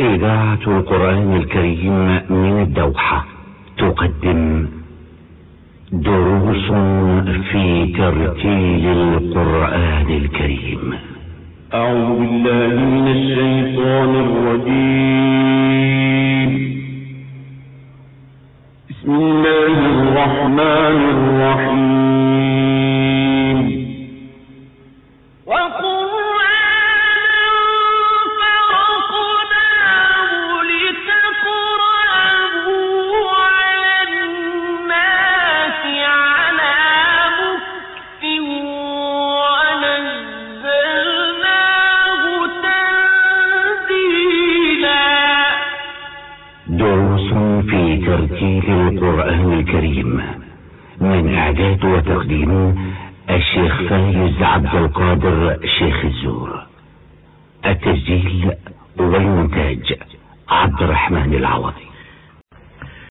إذاعة القرآن الكريم من الدوحة تقدم دروس في ترتيل القرآن الكريم. أعوذ بالله من الشيطان الرجيم. بسم الله الرحمن الرحيم. وقرآنا دروس في ترتيل القرآن الكريم. من إعداد وتقديم الشيخ فايز عبد القادر شيخ الزور. التسجيل والمونتاج عبد الرحمن العوضي.